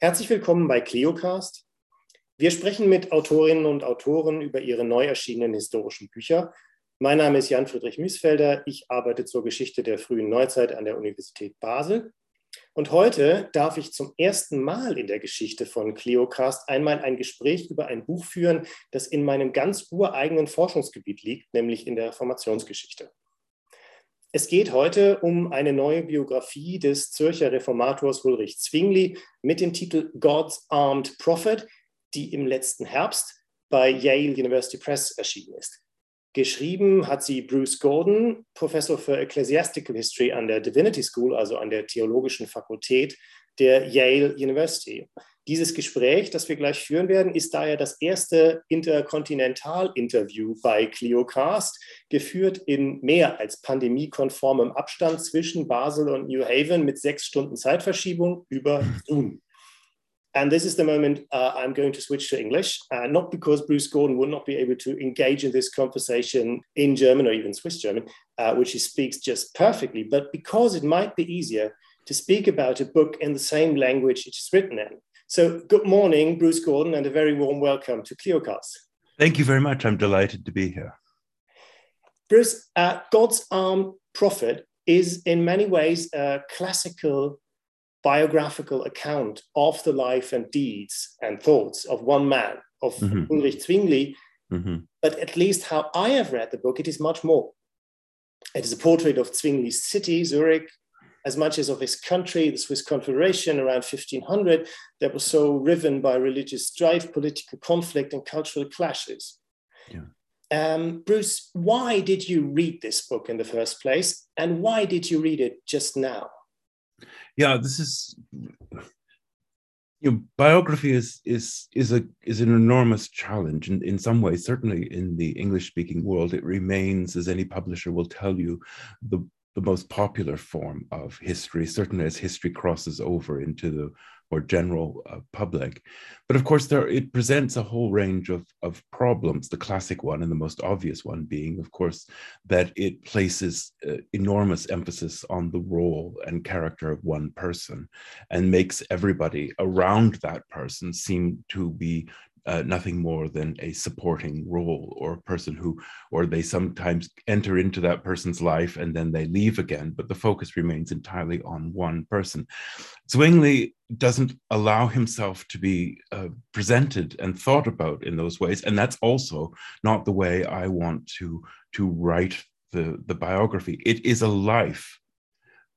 Herzlich willkommen bei Cleocast. Wir sprechen mit Autorinnen und Autoren über ihre neu erschienenen historischen Bücher. Mein Name ist Jan-Friedrich Miesfelder. Ich arbeite zur Geschichte der frühen Neuzeit an der Universität Basel. Und heute darf ich zum ersten Mal in der Geschichte von Cleocast einmal ein Gespräch über ein Buch führen, das in meinem ganz ureigenen Forschungsgebiet liegt, nämlich in der Reformationsgeschichte. Es geht heute um eine neue Biografie des Zürcher Reformators Ulrich Zwingli mit dem Titel God's Armed Prophet, die im letzten Herbst bei Yale University Press erschienen ist. Geschrieben hat sie Bruce Gordon, Professor für Ecclesiastical History an der Divinity School, also an der Theologischen Fakultät der Yale University. Dieses Gespräch, das wir gleich führen werden, ist daher das erste Interkontinental-Interview bei Cliocast, geführt in mehr als pandemiekonformem Abstand zwischen Basel und New Haven mit sechs Stunden Zeitverschiebung über Zoom. And this is the moment uh, I'm going to switch to English, uh, not because Bruce Gordon would not be able to engage in this conversation in German or even Swiss German, uh, which he speaks just perfectly, but because it might be easier to speak about a book in the same language it is written in. So, good morning, Bruce Gordon, and a very warm welcome to Cliocast. Thank you very much. I'm delighted to be here. Bruce, uh, God's Armed Prophet is in many ways a classical biographical account of the life and deeds and thoughts of one man, of mm-hmm. Ulrich Zwingli. Mm-hmm. But at least how I have read the book, it is much more. It is a portrait of Zwingli's city, Zurich, as much as of his country, the Swiss Confederation around 1500, that was so riven by religious strife, political conflict, and cultural clashes. Yeah. Um, Bruce, why did you read this book in the first place? And why did you read it just now? Yeah, this is you know, biography is is is a is an enormous challenge and in, in some ways certainly in the english speaking world it remains as any publisher will tell you the the most popular form of history, certainly as history crosses over into the more general uh, public. But of course, there it presents a whole range of, of problems. The classic one and the most obvious one being, of course, that it places uh, enormous emphasis on the role and character of one person and makes everybody around that person seem to be uh, nothing more than a supporting role or a person who, or they sometimes enter into that person's life and then they leave again, but the focus remains entirely on one person. Zwingli doesn't allow himself to be uh, presented and thought about in those ways, and that's also not the way I want to to write the the biography. It is a life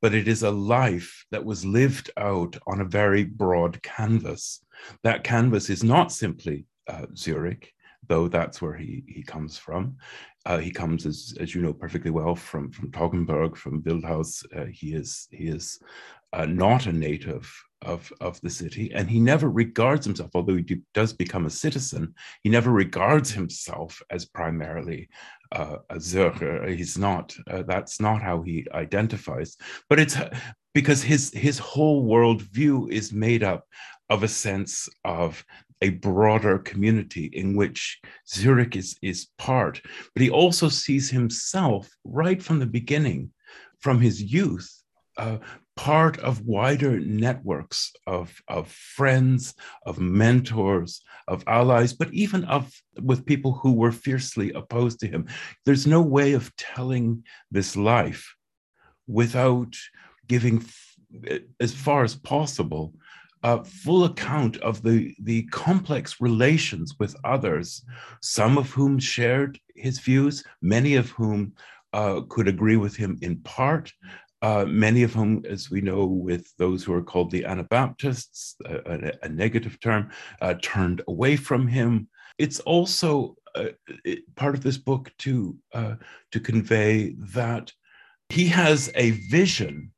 but it is a life that was lived out on a very broad canvas. That canvas is not simply uh, Zurich, though that's where he, he comes from. Uh, he comes, as, as you know perfectly well, from, from Toggenburg, from Wildhaus. Uh, he is, he is uh, not a native of, of the city, and he never regards himself, although he does become a citizen, he never regards himself as primarily uh, a Zürcher. He's not. Uh, that's not how he identifies. But it's because his his whole worldview is made up of a sense of a broader community in which Zurich is, is part. But he also sees himself right from the beginning, from his youth, uh, part of wider networks of, of friends, of mentors, of allies, but even of with people who were fiercely opposed to him. There's no way of telling this life without giving, as far as possible, a full account of the, the complex relations with others, some of whom shared his views, many of whom uh, could agree with him in part, uh, many of whom, as we know, with those who are called the Anabaptists, a, a negative term, uh, turned away from him. It's also uh, it, part of this book to uh, to convey that he has a vision,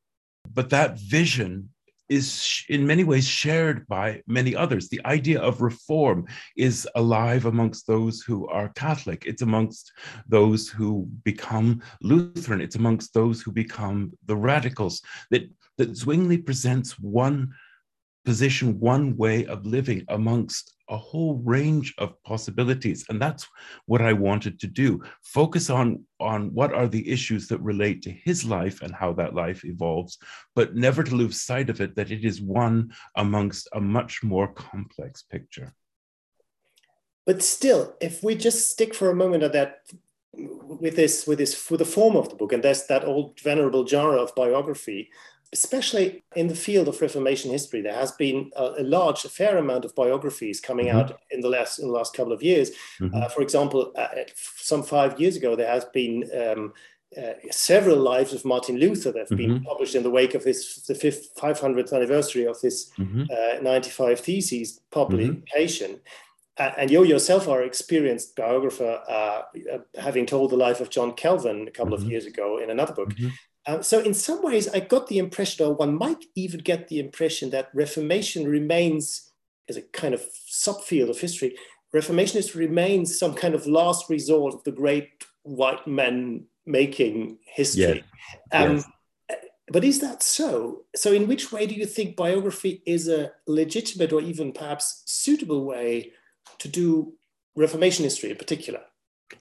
but that vision is in many ways shared by many others. The idea of reform is alive amongst those who are Catholic, it's amongst those who become Lutheran, it's amongst those who become the radicals. That, that Zwingli presents one position one way of living amongst a whole range of possibilities and that's what i wanted to do. Focus on on what are the issues that relate to his life and how that life evolves but never to lose sight of it that it is one amongst a much more complex picture. But still if we just stick for a moment at that with this with this for the form of the book and there's that old venerable genre of biography especially in the field of Reformation history, there has been a, a large, a fair amount of biographies coming mm-hmm. out in the last in the last couple of years. Mm-hmm. Uh, for example, uh, some five years ago, there has been um, uh, several lives of Martin Luther that have mm-hmm. been published in the wake of his the fifth 500th anniversary of his mm-hmm. uh, 95 theses publication. Mm-hmm. Uh, and you yourself are an experienced biographer, uh, having told the life of John Calvin a couple of mm-hmm. years ago in another book. Mm-hmm. Uh, so in some ways, I got the impression, or one might even get the impression that Reformation remains as a kind of subfield of history. Reformation remains some kind of last resort of the great white men making history. Yeah. Um, yes. But is that so? So, in which way do you think biography is a legitimate or even perhaps suitable way to do Reformation history in particular?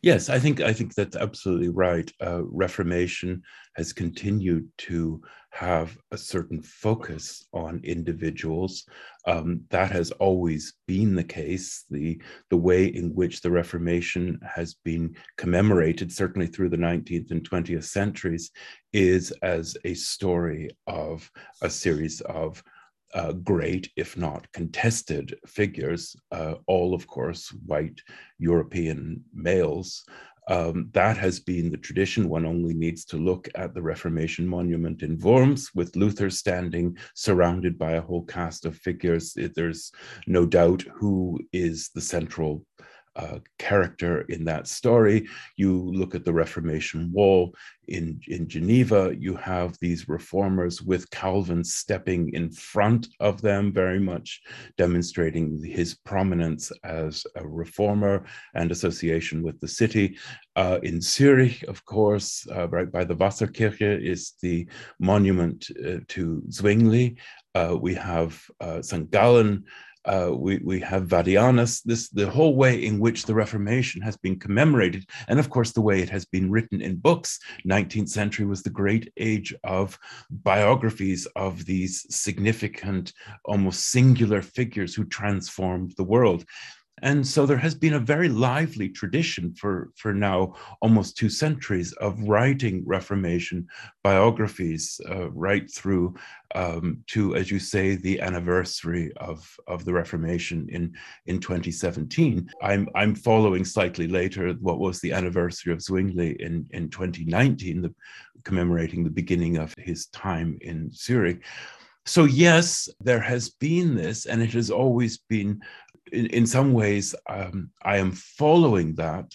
Yes, I think I think that's absolutely right. Uh, Reformation has continued to have a certain focus on individuals. Um, that has always been the case. The the way in which the Reformation has been commemorated, certainly through the 19th and 20th centuries, is as a story of a series of uh, great, if not contested, figures, uh, all, of course, white European males. Um, that has been the tradition. One only needs to look at the Reformation monument in Worms with Luther standing surrounded by a whole cast of figures. There's no doubt who is the central uh, character in that story. You look at the Reformation Wall in, in Geneva, you have these reformers with Calvin stepping in front of them, very much demonstrating his prominence as a reformer and association with the city. Uh, in Zurich, of course, uh, right by the Wasserkirche is the monument uh, to Zwingli. Uh, we have uh, St. Gallen uh, we, we have Vadianus, this the whole way in which the Reformation has been commemorated, and of course the way it has been written in books. 19th century was the great age of biographies of these significant, almost singular figures who transformed the world. And so there has been a very lively tradition for, for now almost two centuries of writing Reformation biographies uh, right through um, to, as you say, the anniversary of, of the Reformation in, in 2017. I'm, I'm following slightly later what was the anniversary of Zwingli in, in 2019, the, commemorating the beginning of his time in Zurich. So, yes, there has been this, and it has always been in, in some ways, um, I am following that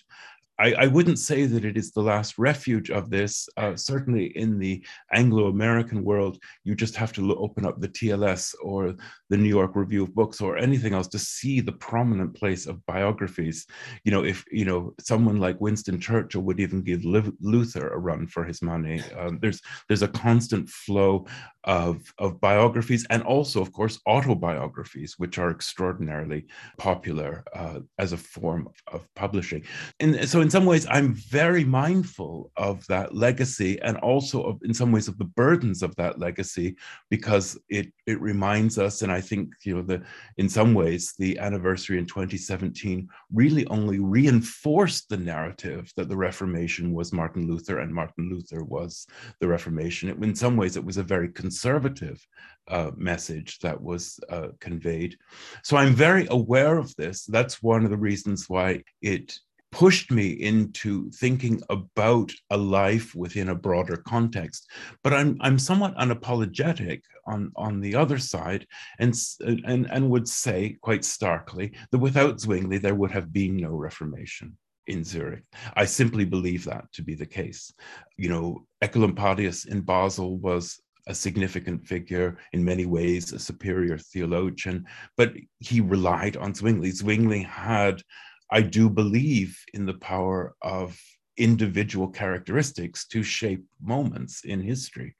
I, I, wouldn't say that it is the last refuge of this. Uh, certainly in the Anglo American world, you just have to look, open up the TLS or the New York Review of Books or anything else to see the prominent place of biographies. You know, if, you know, someone like Winston Churchill would even give Luther a run for his money. Um, there's, there's a constant flow of, of biographies and also, of course, autobiographies, which are extraordinarily popular uh, as a form of, of publishing. And so, in some ways, I'm very mindful of that legacy and also, of, in some ways, of the burdens of that legacy because it, it reminds us, and I think, you know, the, in some ways, the anniversary in 2017 really only reinforced the narrative that the Reformation was Martin Luther and Martin Luther was the Reformation. It, in some ways, it was a very conservative uh, message that was uh, conveyed. So I'm very aware of this. That's one of the reasons why it pushed me into thinking about a life within a broader context. But I'm I'm somewhat unapologetic on on the other side, and and and would say quite starkly that without Zwingli there would have been no Reformation in Zurich. I simply believe that to be the case. You know, Oecolampadius in Basel was a significant figure in many ways, a superior theologian, but he relied on Zwingli. Zwingli had, I do believe, in the power of individual characteristics to shape moments in history.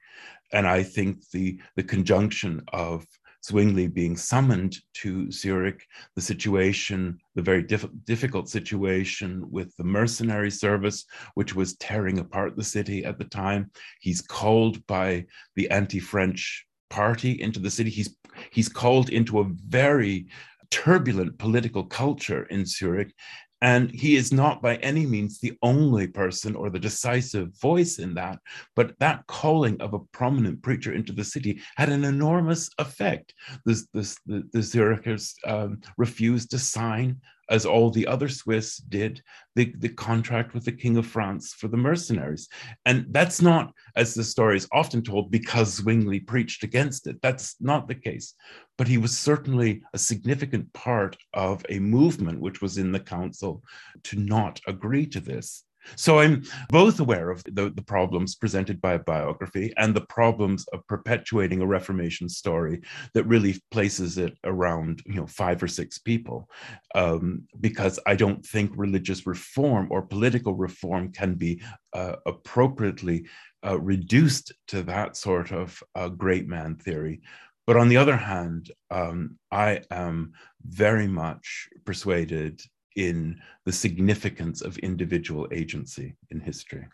And I think the, the conjunction of Zwingli being summoned to Zurich, the situation, the very diff- difficult situation with the mercenary service, which was tearing apart the city at the time. He's called by the anti French party into the city. He's, he's called into a very turbulent political culture in Zurich. And he is not by any means the only person or the decisive voice in that, but that calling of a prominent preacher into the city had an enormous effect. This, this, the, the Zurichers um, refused to sign as all the other Swiss did, the, the contract with the King of France for the mercenaries. And that's not, as the story is often told, because Zwingli preached against it. That's not the case. But he was certainly a significant part of a movement which was in the council to not agree to this. So I'm both aware of the, the problems presented by a biography and the problems of perpetuating a Reformation story that really places it around, you know, five or six people, um, because I don't think religious reform or political reform can be uh, appropriately uh, reduced to that sort of uh, great man theory. But on the other hand, um, I am very much persuaded in the significance of individual agency in history.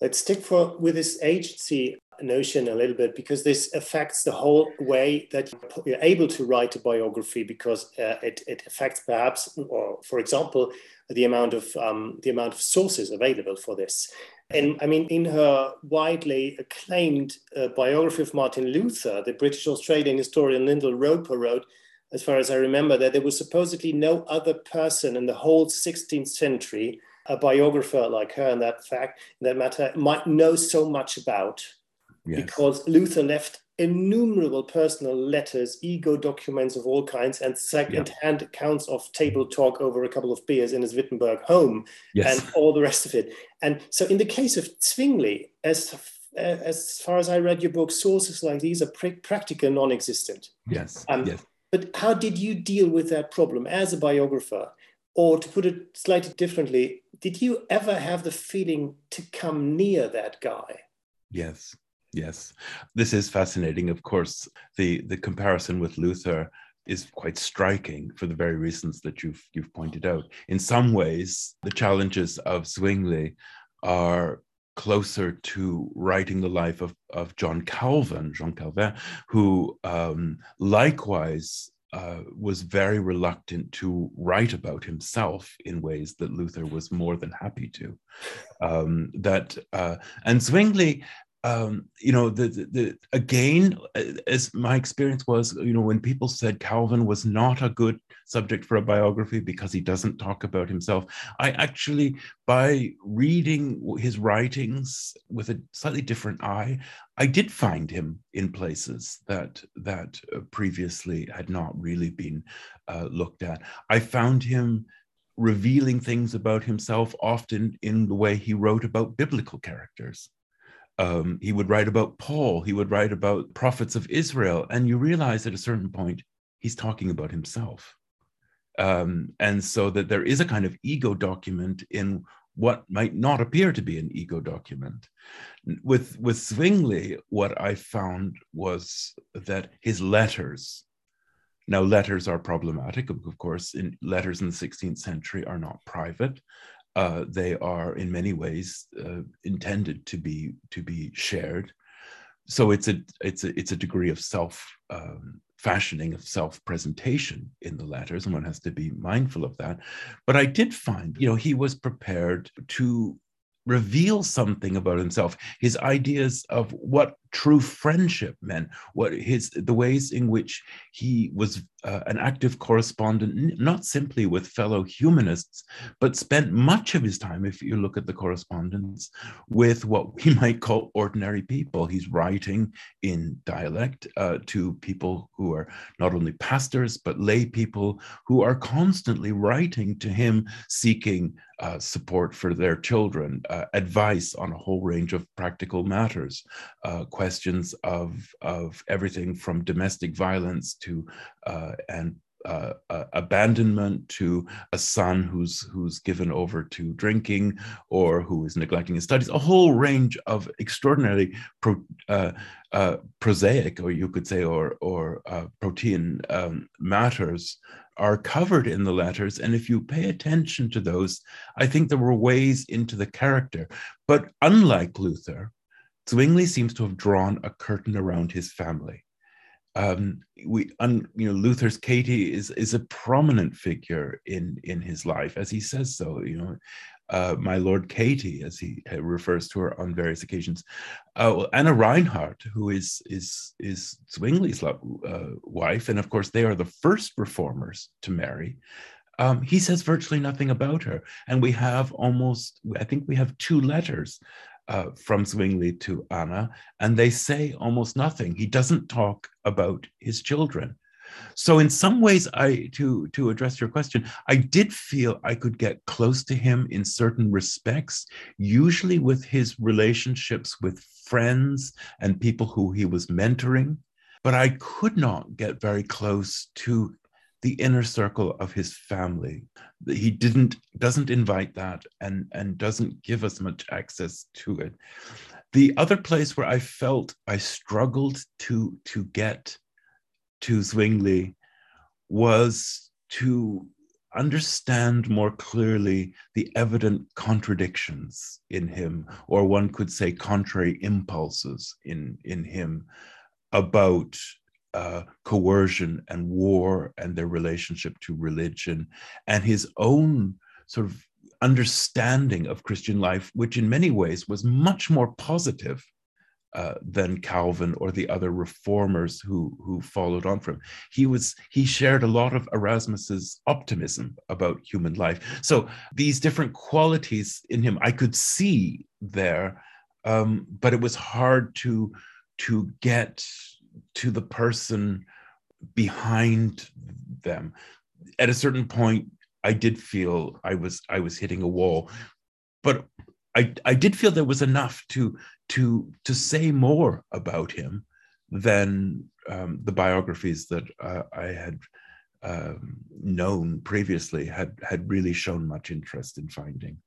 Let's stick for with this agency notion a little bit because this affects the whole way that you're able to write a biography because uh, it, it affects perhaps, or for example, the amount of um, the amount of sources available for this. And I mean, in her widely acclaimed uh, biography of Martin Luther, the British Australian historian Lyndall Roper wrote as far as I remember, that there was supposedly no other person in the whole 16th century, a biographer like her in that fact, in that matter, might know so much about. Yes. Because Luther left innumerable personal letters, ego documents of all kinds, and second-hand yeah. accounts of table talk over a couple of beers in his Wittenberg home, yes. and all the rest of it. And so, in the case of Zwingli, as as far as I read your book, sources like these are pr- practically non-existent. Yes. Um, yes. But how did you deal with that problem as a biographer? Or to put it slightly differently, did you ever have the feeling to come near that guy? Yes, yes. This is fascinating. Of course, the, the comparison with Luther is quite striking for the very reasons that you've you've pointed out. In some ways, the challenges of Zwingli are closer to writing the life of, of John Calvin, Jean Calvin, who um, likewise uh, was very reluctant to write about himself in ways that Luther was more than happy to. Um, that uh, and Zwingli um, you know, the, the, the, again, uh, as my experience was, you know, when people said Calvin was not a good subject for a biography because he doesn't talk about himself, I actually, by reading his writings with a slightly different eye, I did find him in places that that uh, previously had not really been uh, looked at. I found him revealing things about himself often in the way he wrote about biblical characters um, he would write about Paul, he would write about prophets of Israel, and you realize at a certain point he's talking about himself. Um, and so that there is a kind of ego document in what might not appear to be an ego document. With, with Zwingli, what I found was that his letters, now letters are problematic, of course, in letters in the 16th century are not private uh, they are in many ways uh, intended to be to be shared. So it's a it's a it's a degree of self um, fashioning of self presentation in the letters, and one has to be mindful of that. But I did find, you know, he was prepared to reveal something about himself his ideas of what true friendship meant what his the ways in which he was uh, an active correspondent not simply with fellow humanists but spent much of his time if you look at the correspondence with what we might call ordinary people. He's writing in dialect uh, to people who are not only pastors but lay people who are constantly writing to him seeking uh, support for their children uh, advice on a whole range of practical matters uh, questions of, of everything from domestic violence to uh, and uh, uh, abandonment to a son who's who's given over to drinking or who is neglecting his studies a whole range of extraordinarily pro, uh, uh prosaic or you could say or or uh, protean um, matters are covered in the letters. And if you pay attention to those i think there were ways into the character. But unlike luther zwingli seems to have drawn a curtain around his family um, we, un, you know, Luther's Katie is is a prominent figure in in his life, as he says so. You know, uh, my Lord Katie, as he refers to her on various occasions. Uh, Anna Reinhardt, who is is is Zwingli's uh, wife, and of course they are the first reformers to marry. Um, he says virtually nothing about her, and we have almost, I think we have two letters uh, from Zwingli to Anna, and they say almost nothing. He doesn't talk about his children. So in some ways, I to to address your question, I did feel I could get close to him in certain respects, usually with his relationships with friends and people who he was mentoring, but I could not get very close to the inner circle of his family. He didn't doesn't invite that and and doesn't give us much access to it. The other place where I felt I struggled to to get to Zwingli was to understand more clearly the evident contradictions in him, or one could say contrary impulses in, in him about uh, coercion and war and their relationship to religion and his own sort of understanding of Christian life, which in many ways was much more positive uh, than Calvin or the other reformers who who followed on from. him. He was he shared a lot of Erasmus's optimism about human life. So these different qualities in him I could see there, um, but it was hard to to get to the person behind them. At a certain point, I did feel I was I was hitting a wall, but I I did feel there was enough to to to say more about him than um, the biographies that uh, I had um, known previously had had really shown much interest in finding.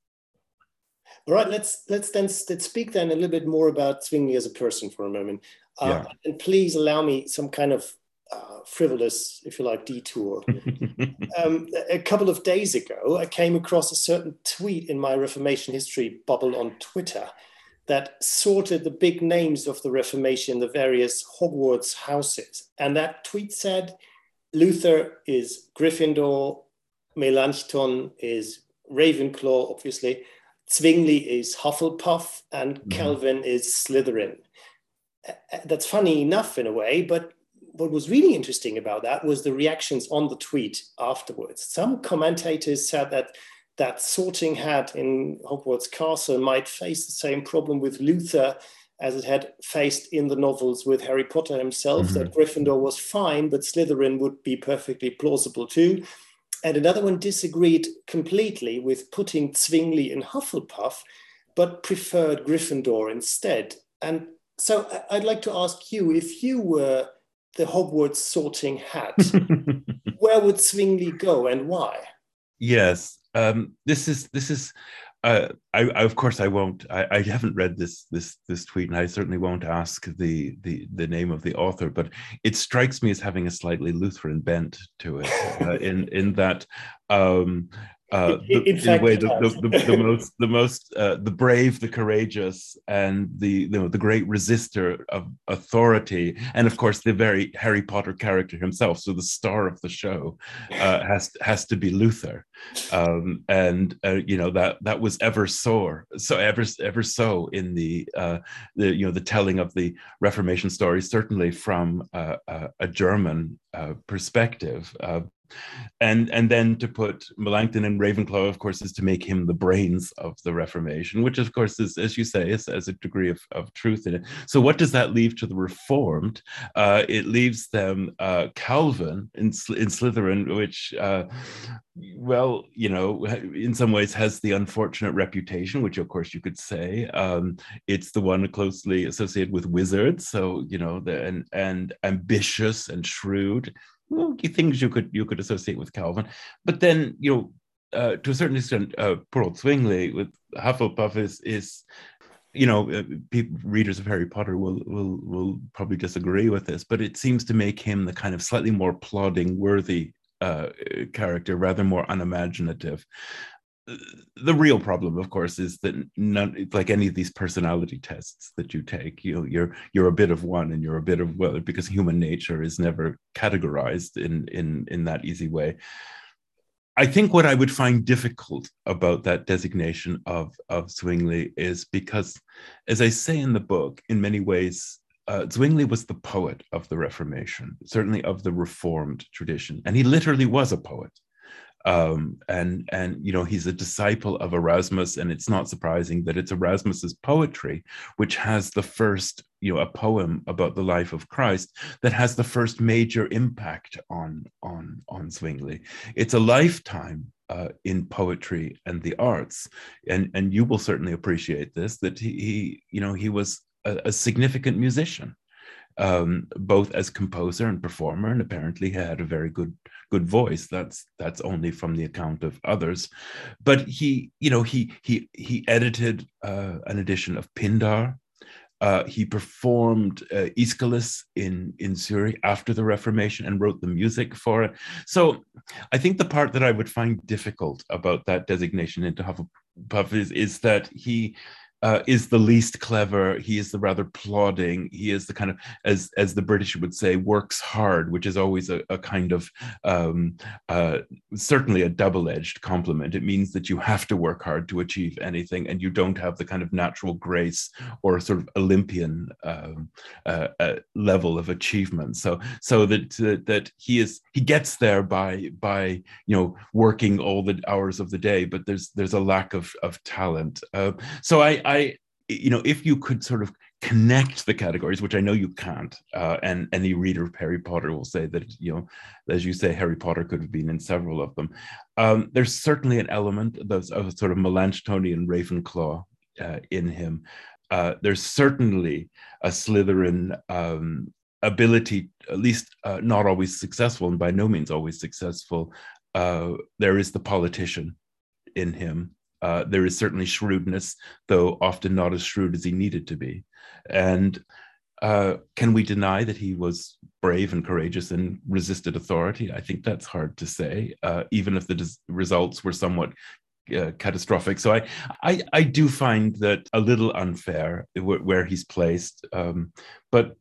All right, let's let's then let's speak then a little bit more about Zwingli as a person for a moment. Uh, yeah. And please allow me some kind of uh, frivolous, if you like, detour. um, a couple of days ago, I came across a certain tweet in my Reformation history bubble on Twitter that sorted the big names of the Reformation, the various Hogwarts houses. And that tweet said Luther is Gryffindor, Melanchthon is Ravenclaw, obviously, Zwingli is Hufflepuff, and mm-hmm. Calvin is Slytherin that's funny enough in a way, but what was really interesting about that was the reactions on the tweet afterwards. Some commentators said that that sorting hat in Hogwarts Castle might face the same problem with Luther as it had faced in the novels with Harry Potter himself, mm-hmm. that Gryffindor was fine, but Slytherin would be perfectly plausible too. And another one disagreed completely with putting Zwingli in Hufflepuff, but preferred Gryffindor instead. And so I'd like to ask you if you were the Hogwarts sorting hat, where would Zwingli go and why? Yes, um, this is this is. Uh, I, I, of course I won't. I, I, haven't read this this this tweet, and I certainly won't ask the the the name of the author. But it strikes me as having a slightly Lutheran bent to it, uh, in in that um, uh, the, in, fact, in a way, the, the, the, the, most, the most, uh, the brave, the courageous, and the you know the great resistor of authority, and of course the very Harry Potter character himself. So the star of the show uh, has has to be Luther, um, and uh, you know that that was ever so so ever ever so in the uh, the you know the telling of the Reformation story, certainly from uh, a German perspective and and then to put Melanchthon and Ravenclaw, of course, is to make him the brains of the Reformation, which of course is, as you say, is as a degree of, of truth in it. So what does that leave to the Reformed? Uh, it leaves them uh, Calvin in, in Slytherin, which uh, well, you know, in some ways has the unfortunate reputation, which of course you could say um, it's the one closely associated with wizards. So you know, the, and and ambitious and shrewd things you could you could associate with Calvin, but then you know uh, to a certain extent, uh, poor old Zwingli with Hufflepuff is is you know, uh, readers of Harry Potter will will will probably disagree with this, but it seems to make him the kind of slightly more plodding, worthy uh, character, rather more unimaginative. Uh, the real problem, of course, is that none, like any of these personality tests that you take, you know, you're you're a bit of one and you're a bit of well, because human nature is never categorized in in in that easy way. I think what I would find difficult about that designation of, of Zwingli is because, as I say in the book, in many ways, uh, Zwingli was the poet of the Reformation, certainly of the Reformed tradition. And he literally was a poet um, and and you know he's a disciple of Erasmus, and it's not surprising that it's Erasmus's poetry which has the first you know a poem about the life of Christ that has the first major impact on on on Zwingli. It's a lifetime uh, in poetry and the arts, and and you will certainly appreciate this that he, he you know he was a, a significant musician um, both as composer and performer, and apparently he had a very good good voice. That's that's only from the account of others, but he, you know, he he he edited uh, an edition of Pindar. Uh, he performed uh, Aeschylus in in Zurich after the Reformation and wrote the music for it. So, I think the part that I would find difficult about that designation into Hufflepuff is, is that he uh, is the least clever. He is the rather plodding. He is the kind of, as as the British would say, works hard, which is always a, a kind of um, uh, certainly a double edged compliment. It means that you have to work hard to achieve anything, and you don't have the kind of natural grace or sort of Olympian um, uh, uh level of achievement. So so that that he is he gets there by by you know working all the hours of the day, but there's there's a lack of of talent. Uh, so I I, you know, if you could sort of connect the categories, which I know you can't, uh, and any reader of Harry Potter will say that, you know, as you say, Harry Potter could have been in several of them. Um, there's certainly an element of, of sort of Melanchthonian Ravenclaw uh, in him. Uh, there's certainly a Slytherin um, ability, at least uh, not always successful, and by no means always successful. Uh, there is the politician in him. Uh, there is certainly shrewdness, though often not as shrewd as he needed to be. And uh, can we deny that he was brave and courageous and resisted authority? I think that's hard to say, uh, even if the results were somewhat uh, catastrophic. So I, I, I do find that a little unfair w- where he's placed, um, but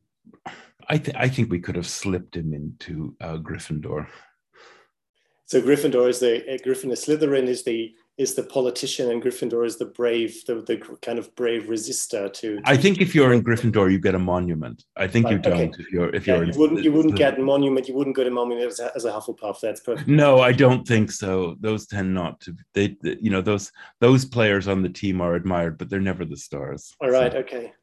I, th- I think we could have slipped him into uh, Gryffindor. So Gryffindor is the uh, Gryffindor. Slytherin is the is the politician and Gryffindor is the brave, the, the kind of brave resistor to, I think if you're in Gryffindor, you get a monument. I think right, you don't okay. if you're if you're yeah, you wouldn't you wouldn't get a monument. You wouldn't get a monument as a, as a Hufflepuff. That's perfect. No, I don't think so. Those tend not to. They, they, you know, those those players on the team are admired, but they're never the stars. All right. So. Okay.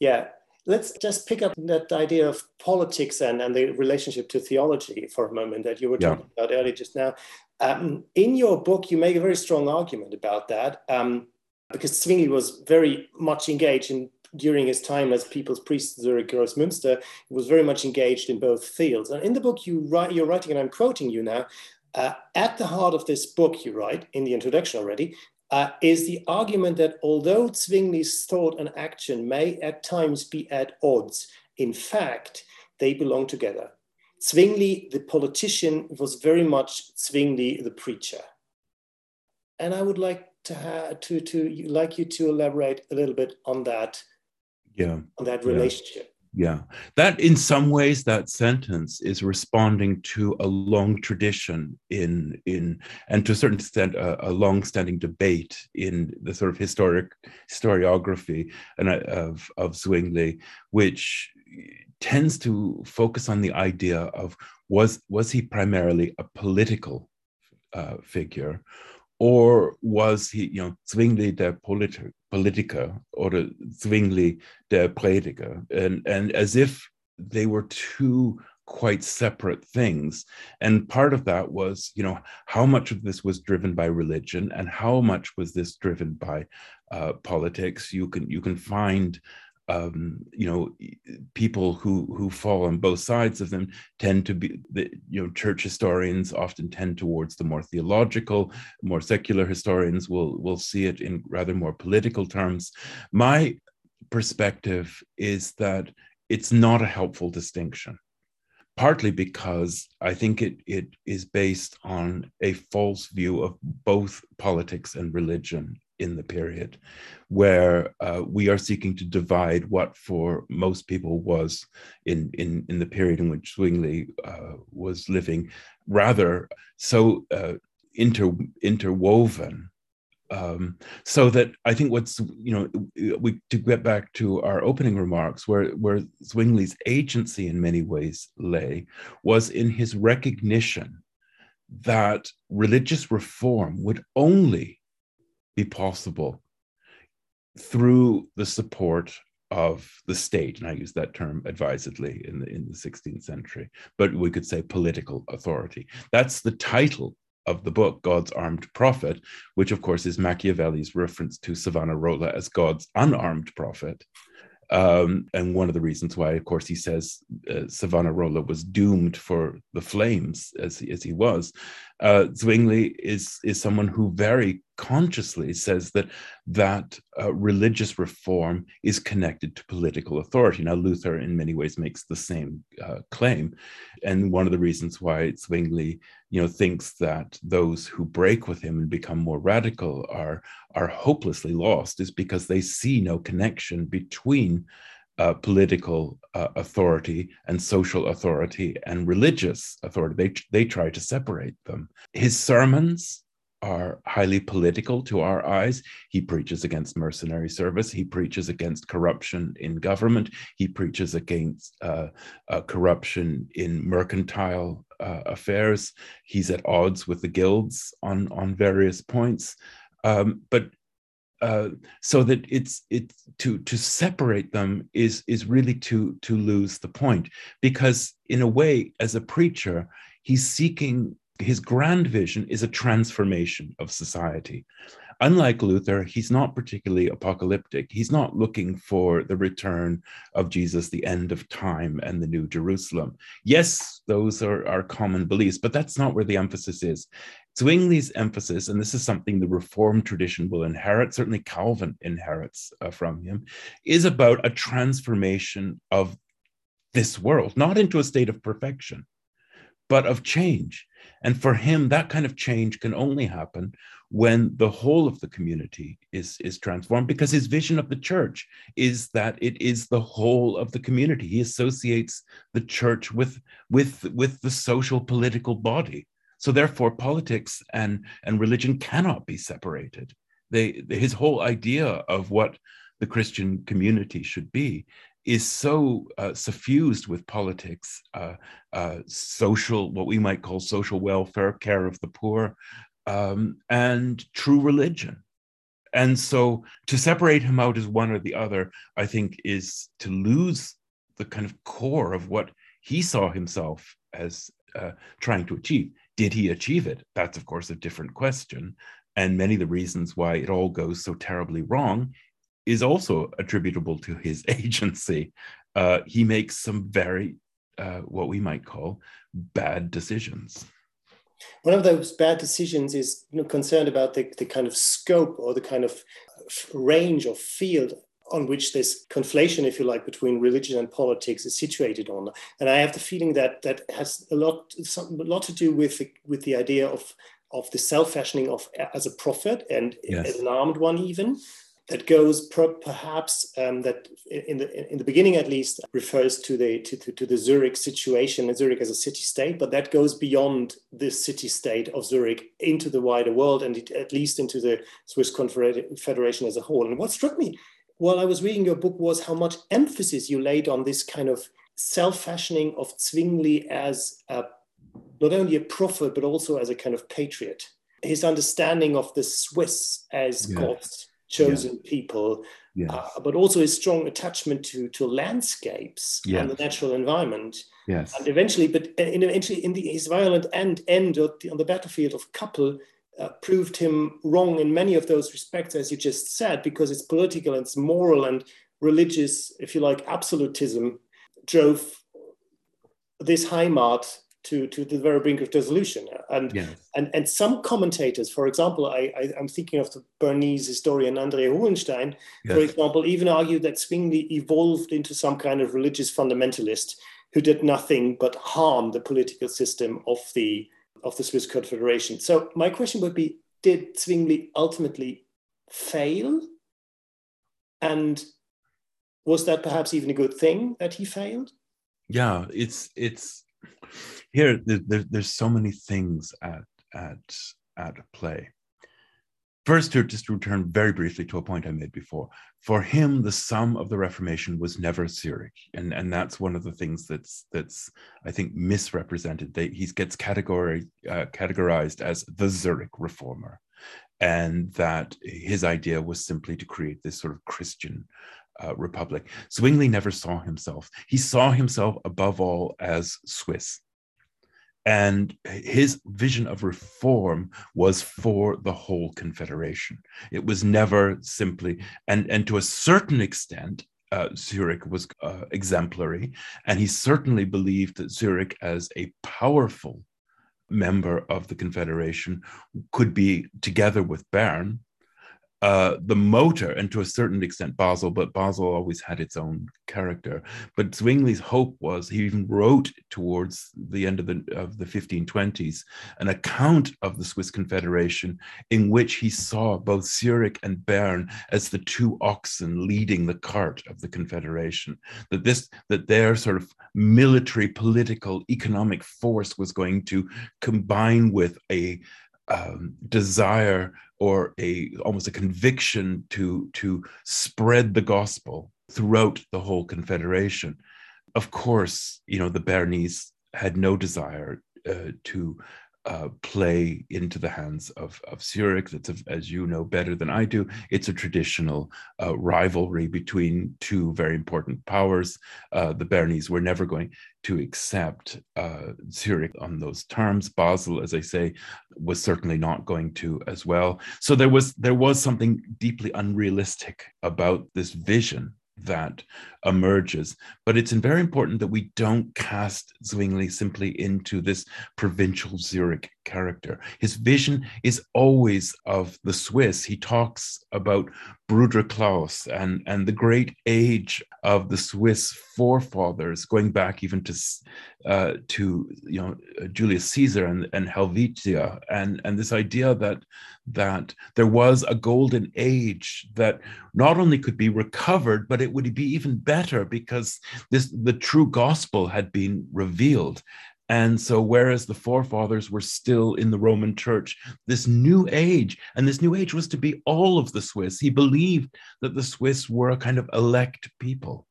Yeah let's just pick up that idea of politics and, and the relationship to theology for a moment that you were talking yeah. about earlier just now. Um, in your book, you make a very strong argument about that um, because Zwingli was very much engaged in during his time as people's priest Zurich Grossmünster, he was very much engaged in both fields. And in the book you write, you're writing, and I'm quoting you now, uh, at the heart of this book, you write in the introduction already, uh, is the argument that although Zwingli's thought and action may at times be at odds, in fact, they belong together. Zwingli, the politician, was very much Zwingli, the preacher. And I would like to have, to to like you to elaborate a little bit on that. Yeah. On that relationship. Yeah. That in some ways that sentence is responding to a long tradition in in and to a certain extent a, a long-standing debate in the sort of historic historiography and uh, of of Zwingli, which tends to focus on the idea of was was he primarily a political uh, figure or was he you know Zwingli der politi- Politiker or Zwingli der Prediger? And and as if they were two quite separate things. And part of that was you know how much of this was driven by religion and how much was this driven by uh, politics? You can you can find um, you know, people who who fall on both sides of them tend to be the you know church historians often tend towards the more theological, more secular historians will will see it in rather more political terms. My perspective is that it's not a helpful distinction partly because I think it, it is based on a false view of both politics and religion in the period, where uh, we are seeking to divide what for most people was in, in, in the period in which Zwingli uh, was living, rather so uh, inter, interwoven um, so that I think what's you know we to get back to our opening remarks where where Zwingli's agency in many ways lay was in his recognition that religious reform would only be possible through the support of the state, and I use that term advisedly in the in the 16th century, but we could say political authority. That's the title of the book, God's Armed Prophet, which of course is Machiavelli's reference to Savonarola as God's unarmed prophet. Um, and one of the reasons why, of course, he says uh, Savonarola was doomed for the flames as, as he was. Uh, Zwingli is, is someone who very consciously says that that uh, religious reform is connected to political authority. Now, Luther, in many ways, makes the same uh, claim, and one of the reasons why Zwingli, you know, thinks that those who break with him and become more radical are are hopelessly lost is because they see no connection between uh, political uh, authority and social authority and religious authority. They, they try to separate them. His sermons are highly political to our eyes. He preaches against mercenary service. He preaches against corruption in government. He preaches against uh, uh, corruption in mercantile uh, affairs. He's at odds with the guilds on, on various points. Um, but uh, so that it's it's to to separate them is is really to to lose the point because in a way as a preacher he's seeking his grand vision is a transformation of society. Unlike Luther, he's not particularly apocalyptic. He's not looking for the return of Jesus, the end of time, and the New Jerusalem. Yes, those are, are common beliefs, but that's not where the emphasis is. Zwingli's emphasis, and this is something the Reformed tradition will inherit, certainly Calvin inherits uh, from him, is about a transformation of this world, not into a state of perfection, but of change. And for him, that kind of change can only happen when the whole of the community is, is transformed, because his vision of the church is that it is the whole of the community. He associates the church with, with, with the social political body. So therefore, politics and, and religion cannot be separated. They, his whole idea of what the Christian community should be is so uh, suffused with politics, uh, uh, social, what we might call social welfare, care of the poor, um, and true religion. And so to separate him out as one or the other, I think, is to lose the kind of core of what he saw himself as uh, trying to achieve. Did he achieve it? That's, of course, a different question. And many of the reasons why it all goes so terribly wrong is also attributable to his agency. Uh, he makes some very, uh, what we might call, bad decisions. One of those bad decisions is you know, concerned about the, the kind of scope or the kind of range of field on which this conflation, if you like, between religion and politics is situated on. And I have the feeling that that has a lot, some, a lot to do with the, with the idea of of the self-fashioning of as a prophet and yes. as an armed one even that goes per, perhaps um, that in the in the beginning at least refers to the to, to, to, the Zurich situation, and Zurich as a city state, but that goes beyond the city state of Zurich into the wider world and it, at least into the Swiss Confederation as a whole. And what struck me while I was reading your book was how much emphasis you laid on this kind of self-fashioning of Zwingli as a, not only a prophet but also as a kind of patriot. His understanding of the Swiss as yeah. God's chosen yeah. people, yes. uh, but also a strong attachment to to landscapes yes. and the natural environment. Yes. And eventually, but uh, in, eventually, in the, his violent end, end on the battlefield of Kappel, uh, proved him wrong in many of those respects, as you just said, because it's political and it's moral and religious, if you like, absolutism drove this Heimat to, to the very brink of dissolution. And, yes. and, and some commentators, for example, I, I, am thinking of the Bernese historian André Holenstein, yes. for example, even argue that Zwingli evolved into some kind of religious fundamentalist who did nothing but harm the political system of the, of the Swiss Confederation. So my question would be, did Zwingli ultimately fail? And was that perhaps even a good thing that he failed? Yeah, it's it's here. There, there's so many things at at at play. First, to just return very briefly to a point I made before. For him, the sum of the Reformation was never Zurich, and and that's one of the things that's that's I think misrepresented. He gets category uh, categorized as the Zurich reformer, and that his idea was simply to create this sort of Christian uh, republic. Zwingli never saw himself. He saw himself above all as Swiss. And his vision of reform was for the whole confederation. It was never simply, and, and to a certain extent, uh, Zurich was uh, exemplary. And he certainly believed that Zurich, as a powerful member of the Confederation, could be, together with Bern, uh, the motor, and to a certain extent Basel, but Basel always had its own character. But Zwingli's hope was he even wrote towards the end of the of the 1520s an account of the Swiss Confederation in which he saw both Zurich and Bern as the two oxen leading the cart of the Confederation. That this that their sort of military, political, economic force was going to combine with a um, desire or a almost a conviction to to spread the gospel throughout the whole confederation. Of course you know the bernese had no desire uh, to uh, play into the hands of, of Zurich. That's, a, as you know better than I do, it's a traditional uh, rivalry between two very important powers. Uh, the Bernese were never going to accept uh, Zurich on those terms. Basel, as I say, was certainly not going to as well. So there was there was something deeply unrealistic about this vision that emerges. But it's very important that we don't cast Zwingli simply into this provincial Zurich character. His vision is always of the Swiss. He talks about Bruder Klaus and, and the great age of the Swiss forefathers, going back even to uh, to you know Julius Caesar and, and Helvetia, and, and this idea that that there was a golden age that not only could be recovered, but it would be even better because this the true gospel had been revealed and so, whereas the forefathers were still in the Roman church, this new age, and this new age was to be all of the Swiss, he believed that the Swiss were a kind of elect people.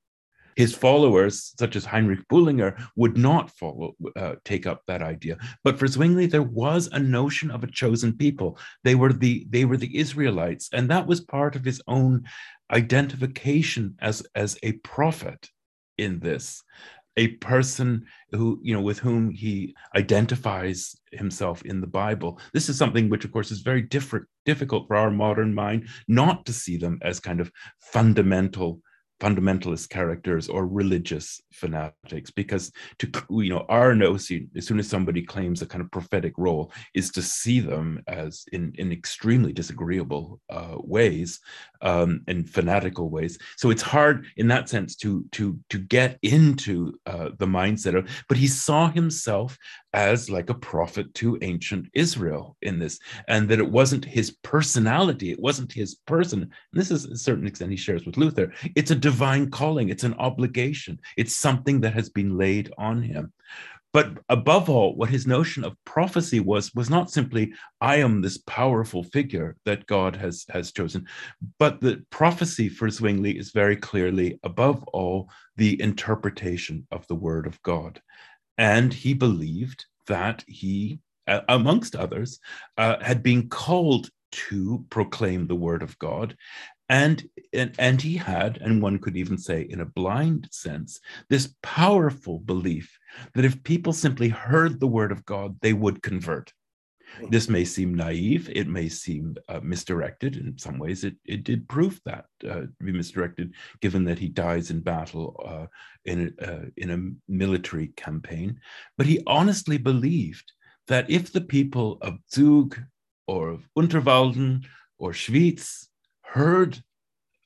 His followers, such as Heinrich Bullinger, would not follow, uh, take up that idea. But for Zwingli, there was a notion of a chosen people. They were the they were the Israelites, and that was part of his own identification as as a prophet in this a person who you know with whom he identifies himself in the bible. This is something which of course is very different difficult for our modern mind not to see them as kind of fundamental fundamentalist characters or religious fanatics because to you know our notion as soon as somebody claims a kind of prophetic role is to see them as in in extremely disagreeable uh, ways um, in fanatical ways so it's hard in that sense to to to get into uh, the mindset of but he saw himself as like a prophet to ancient Israel in this, and that it wasn't his personality, it wasn't his person. And this is a certain extent he shares with Luther. It's a divine calling, it's an obligation, it's something that has been laid on him. But above all, what his notion of prophecy was was not simply I am this powerful figure that God has has chosen, but the prophecy for Zwingli is very clearly above all the interpretation of the word of God. And he believed that he, uh, amongst others, uh, had been called to proclaim the word of God. And, and, and he had, and one could even say in a blind sense, this powerful belief that if people simply heard the word of God, they would convert. This may seem naive, it may seem uh, misdirected. In some ways, it, it did prove that uh, to be misdirected, given that he dies in battle uh, in, a, uh, in a military campaign. But he honestly believed that if the people of Zug or of Unterwalden or Schwyz heard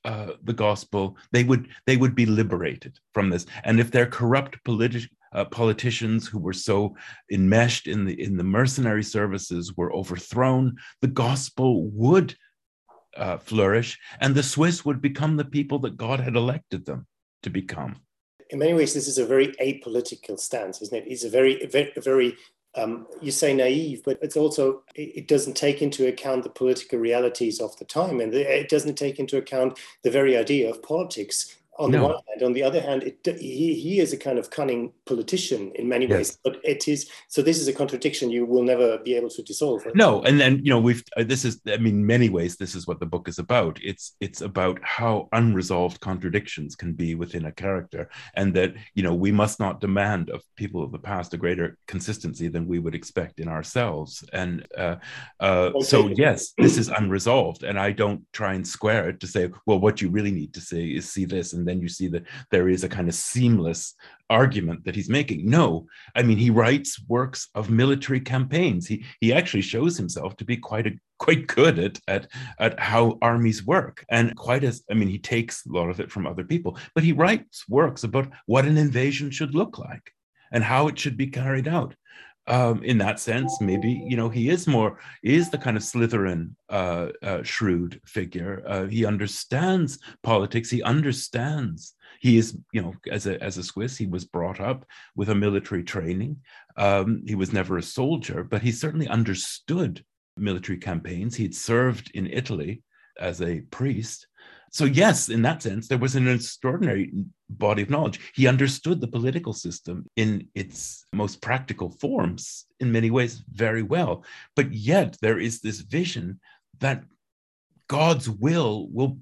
uh, the gospel, they would they would be liberated from this. And if their corrupt politi- uh, politicians who were so enmeshed in the in the mercenary services were overthrown, the gospel would uh, flourish, and the Swiss would become the people that God had elected them to become. In many ways, this is a very apolitical stance, isn't it? It's a very, very, very um, you say naive, but it's also it doesn't take into account the political realities of the time, and it doesn't take into account the very idea of politics on no. the one hand. On the other hand, it, he, he is a kind of cunning politician in many yes. ways, but it is so. This is a contradiction you will never be able to dissolve. No, and then you know we've uh, this is I mean many ways this is what the book is about. It's it's about how unresolved contradictions can be within a character, and that you know we must not demand of people of the past a greater consistency than we would expect in ourselves. And uh, uh, okay. so yes, this is unresolved, and I don't try and square it to say, well, what you really need to say is see this and and then you see that there is a kind of seamless argument that he's making. No, I mean he writes works of military campaigns. He he actually shows himself to be quite a quite good at at at how armies work and quite as I mean he takes a lot of it from other people, but he writes works about what an invasion should look like and how it should be carried out um, in that sense, maybe you know he is more is the kind of Slytherin uh, uh, shrewd figure. Uh, he understands politics. He understands. He is you know as a as a Swiss, he was brought up with a military training. Um, he was never a soldier, but he certainly understood military campaigns. He'd served in Italy as a priest. So yes, in that sense, there was an extraordinary body of knowledge. He understood the political system in its most practical forms, in many ways, very well. But yet, there is this vision that God's will will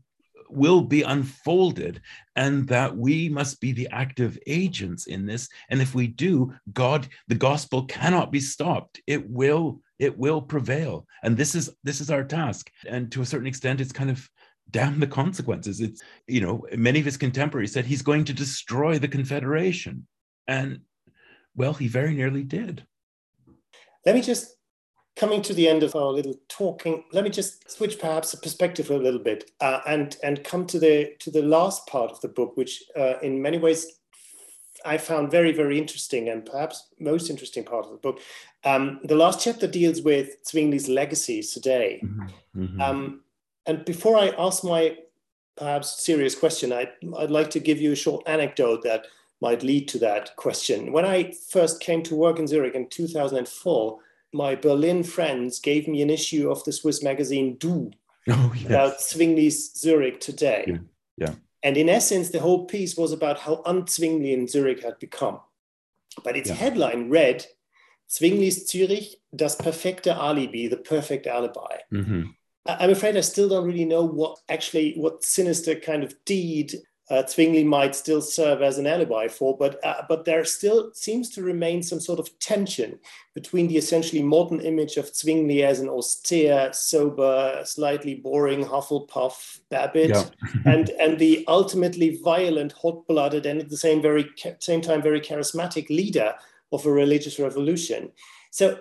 will be unfolded and that we must be the active agents in this and if we do god the gospel cannot be stopped it will it will prevail and this is this is our task and to a certain extent it's kind of damn the consequences. It's, you know, many of his contemporaries said he's going to destroy the Confederation. And, well, he very nearly did. Let me just, coming to the end of our little talking, let me just switch perhaps the perspective a little bit uh, and, and come to the, to the last part of the book, which uh, in many ways I found very, very interesting and perhaps most interesting part of the book. Um, the last chapter deals with Zwingli's legacies today. Mm-hmm. Mm-hmm. Um, and before I ask my perhaps serious question, I'd, I'd like to give you a short anecdote that might lead to that question. When I first came to work in Zurich in 2004, my Berlin friends gave me an issue of the Swiss magazine Du oh, yes. about Zwingli's Zurich today. Yeah. yeah. And in essence, the whole piece was about how unzwinglian Zurich had become. But its yeah. headline read, Zwingli's Zurich, das perfekte Alibi, the perfect alibi. Mm-hmm. I'm afraid I still don't really know what actually what sinister kind of deed uh, Zwingli might still serve as an alibi for, but uh, but there still seems to remain some sort of tension between the essentially modern image of Zwingli as an austere, sober, slightly boring Hufflepuff Babbitt, yeah. and and the ultimately violent, hot-blooded, and at the same very same time very charismatic leader of a religious revolution. So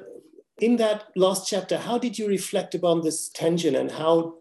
in that last chapter, how did you reflect upon this tension and how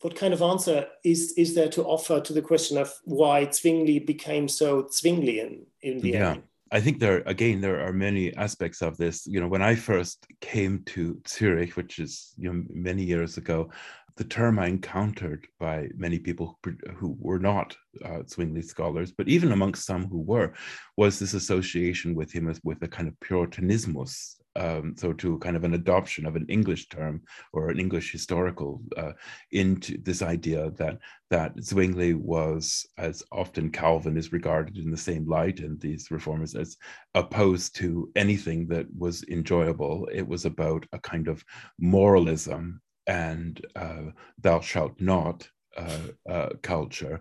what kind of answer is is there to offer to the question of why Zwingli became so Zwinglian in the yeah. end? I think there again there are many aspects of this. You know, when I first came to Zurich, which is you know many years ago, the term I encountered by many people who were not uh, Zwingli scholars, but even amongst some who were, was this association with him as with a kind of Puritanismus um, so to kind of an adoption of an English term or an English historical uh, into this idea that that Zwingli was, as often Calvin is regarded in the same light, and these reformers as opposed to anything that was enjoyable. It was about a kind of moralism and uh, thou shalt not uh, uh, culture,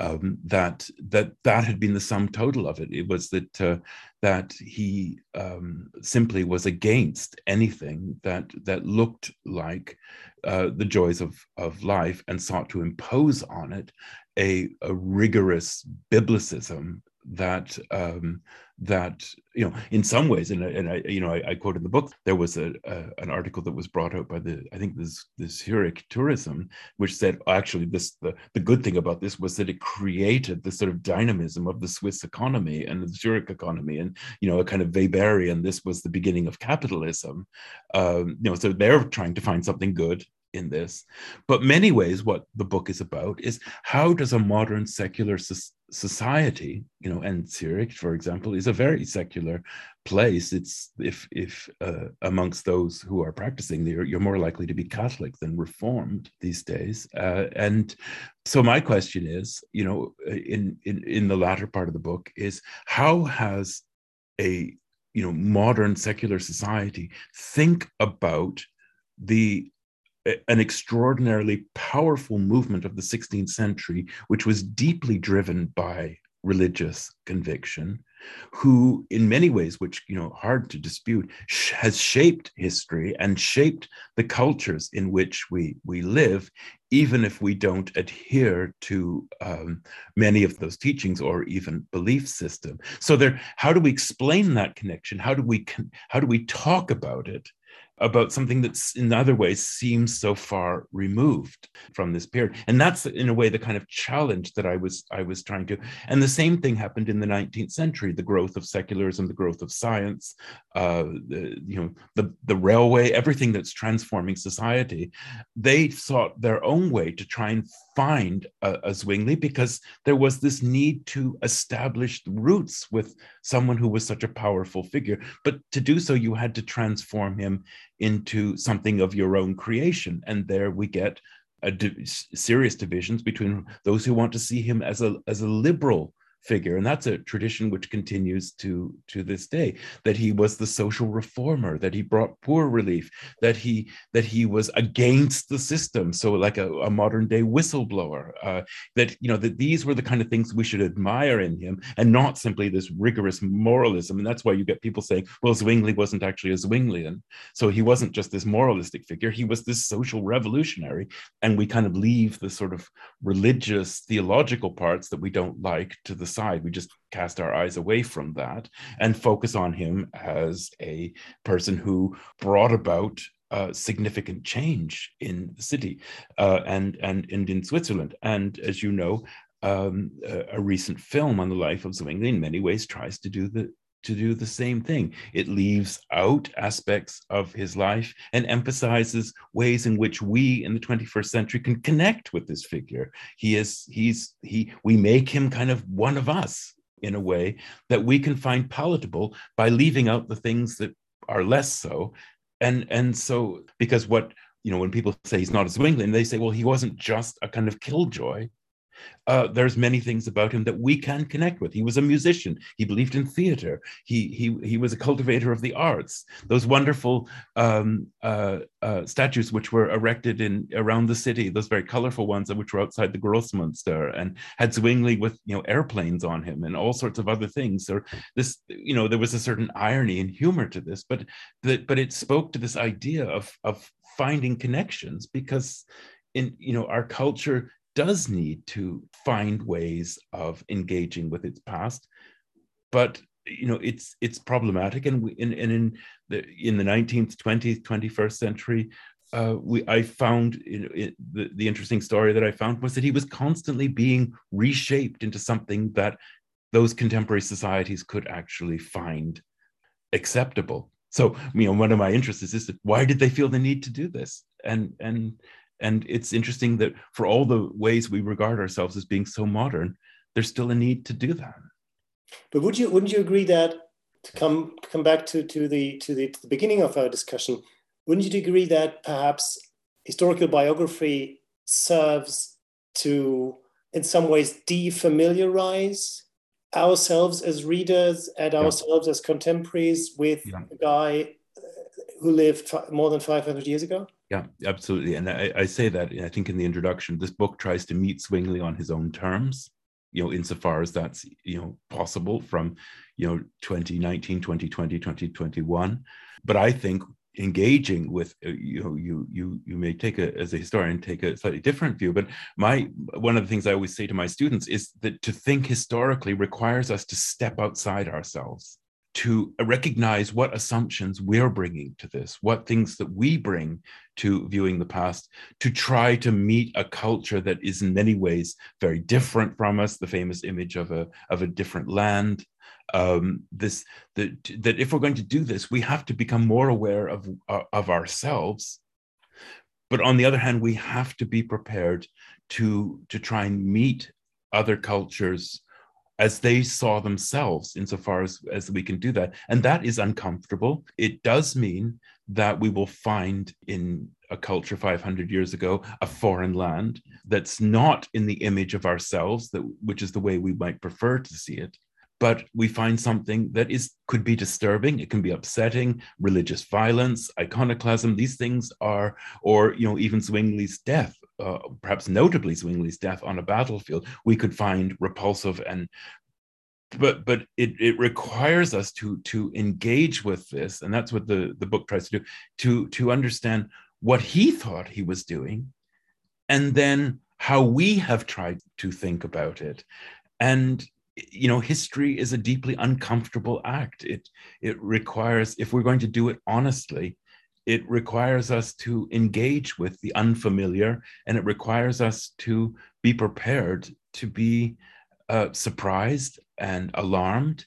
um, that that that had been the sum total of it. It was that uh, that he um, simply was against anything that that looked like uh, the joys of of life and sought to impose on it a, a rigorous biblicism that um, that you know in some ways and, and I you know I, I quote in the book there was a, a, an article that was brought out by the I think this this Zurich tourism which said actually this the, the good thing about this was that it created the sort of dynamism of the Swiss economy and the Zurich economy and you know a kind of Weberian this was the beginning of capitalism um, you know so they're trying to find something good in this. But many ways, what the book is about is how does a modern secular society, you know, and Zurich, for example, is a very secular place. It's if if uh, amongst those who are practicing, you're, you're more likely to be Catholic than Reformed these days. Uh, and so my question is, you know, in in in the latter part of the book is how has a you know modern secular society think about the an extraordinarily powerful movement of the 16th century, which was deeply driven by religious conviction, who, in many ways, which you know, hard to dispute, has shaped history and shaped the cultures in which we we live, even if we don't adhere to um, many of those teachings or even belief system. So, there, how do we explain that connection? How do we how do we talk about it? About something that's in other ways seems so far removed from this period and that's in a way the kind of challenge that i was i was trying to and the same thing happened in the 19th century the growth of secularism the growth of science uh, the, you know the the railway everything that's transforming society they sought their own way to try and find a, a Zwingli because there was this need to establish roots with someone who was such a powerful figure. But to do so, you had to transform him into something of your own creation. And there we get di- serious divisions between those who want to see him as a as a liberal figure and that's a tradition which continues to to this day that he was the social reformer that he brought poor relief that he that he was against the system so like a, a modern day whistleblower uh, that you know that these were the kind of things we should admire in him and not simply this rigorous moralism and that's why you get people saying well zwingli wasn't actually a zwinglian. So he wasn't just this moralistic figure he was this social revolutionary and we kind of leave the sort of religious theological parts that we don't like to the side. We just cast our eyes away from that and focus on him as a person who brought about uh, significant change in the city uh, and, and and in Switzerland. And as you know, um, a, a, recent film on the life of Zwingli in many ways tries to do the to do the same thing. It leaves out aspects of his life and emphasizes ways in which we in the 21st century can connect with this figure. He is, he's, he, we make him kind of one of us in a way that we can find palatable by leaving out the things that are less so. And, and so, because what, you know, when people say he's not a Zwingli, they say, well, he wasn't just a kind of killjoy uh, there's many things about him that we can connect with. He was a musician. He believed in theater. He he he was a cultivator of the arts. Those wonderful um, uh, uh, statues which were erected in around the city, those very colorful ones which were outside the Grossmünster, and had Zwingli with you know airplanes on him and all sorts of other things. Or this you know there was a certain irony and humor to this, but that but it spoke to this idea of of finding connections because in you know our culture does need to find ways of engaging with its past, but you know it's it's problematic, and we, in, the in the nineteenth, twentieth, twenty first century, uh, we I found you the the interesting story that I found was that he was constantly being reshaped into something that those contemporary societies could actually find acceptable. So, you know, one of my interests is this: why did they feel the need to do this? And and and it's interesting that for all the ways we regard ourselves as being so modern there's still a need to do that but would you wouldn't you agree that to come come back to to the to the, to the beginning of our discussion wouldn't you agree that perhaps historical biography serves to in some ways defamiliarize ourselves as readers and yeah. ourselves as contemporaries with yeah. a guy uh, who lived more than 500 years ago Yeah, absolutely. And I, I, say that I think in the introduction, this book tries to meet Zwingli on his own terms, you know, insofar as that's, you know, possible from, you know, 2019, 2020, 2021. But I think engaging with uh, you know you you you may take a as a historian take a slightly different view but my one of the things i always say to my students is that to think historically requires us to step outside ourselves to recognize what assumptions we're bringing to this, what things that we bring to viewing the past, to try to meet a culture that is in many ways very different from us, the famous image of a, of a different land. Um, this that, that if we're going to do this, we have to become more aware of, of ourselves. But on the other hand, we have to be prepared to, to try and meet other cultures as they saw themselves insofar as, as we can do that. And that is uncomfortable. It does mean that we will find in a culture 500 years ago a foreign land that's not in the image of ourselves, that, which is the way we might prefer to see it but we find something that is could be disturbing it can be upsetting religious violence iconoclasm these things are or you know even zwingli's death uh, perhaps notably zwingli's death on a battlefield we could find repulsive and but but it, it requires us to to engage with this and that's what the the book tries to do to to understand what he thought he was doing and then how we have tried to think about it. And you know history is a deeply uncomfortable act. It it requires if we're going to do it honestly it requires us to engage with the unfamiliar and it requires us to be prepared to be uh, surprised and alarmed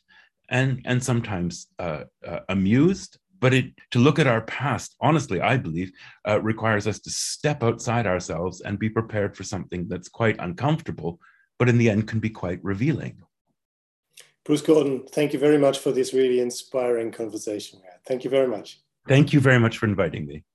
and and sometimes uh, uh, amused but it to look at our past honestly i believe uh, requires us to step outside ourselves and be prepared for something that's quite uncomfortable but in the end can be quite revealing Bruce Gordon, thank you very much for this really inspiring conversation. Thank you very much. Thank you very much for inviting me.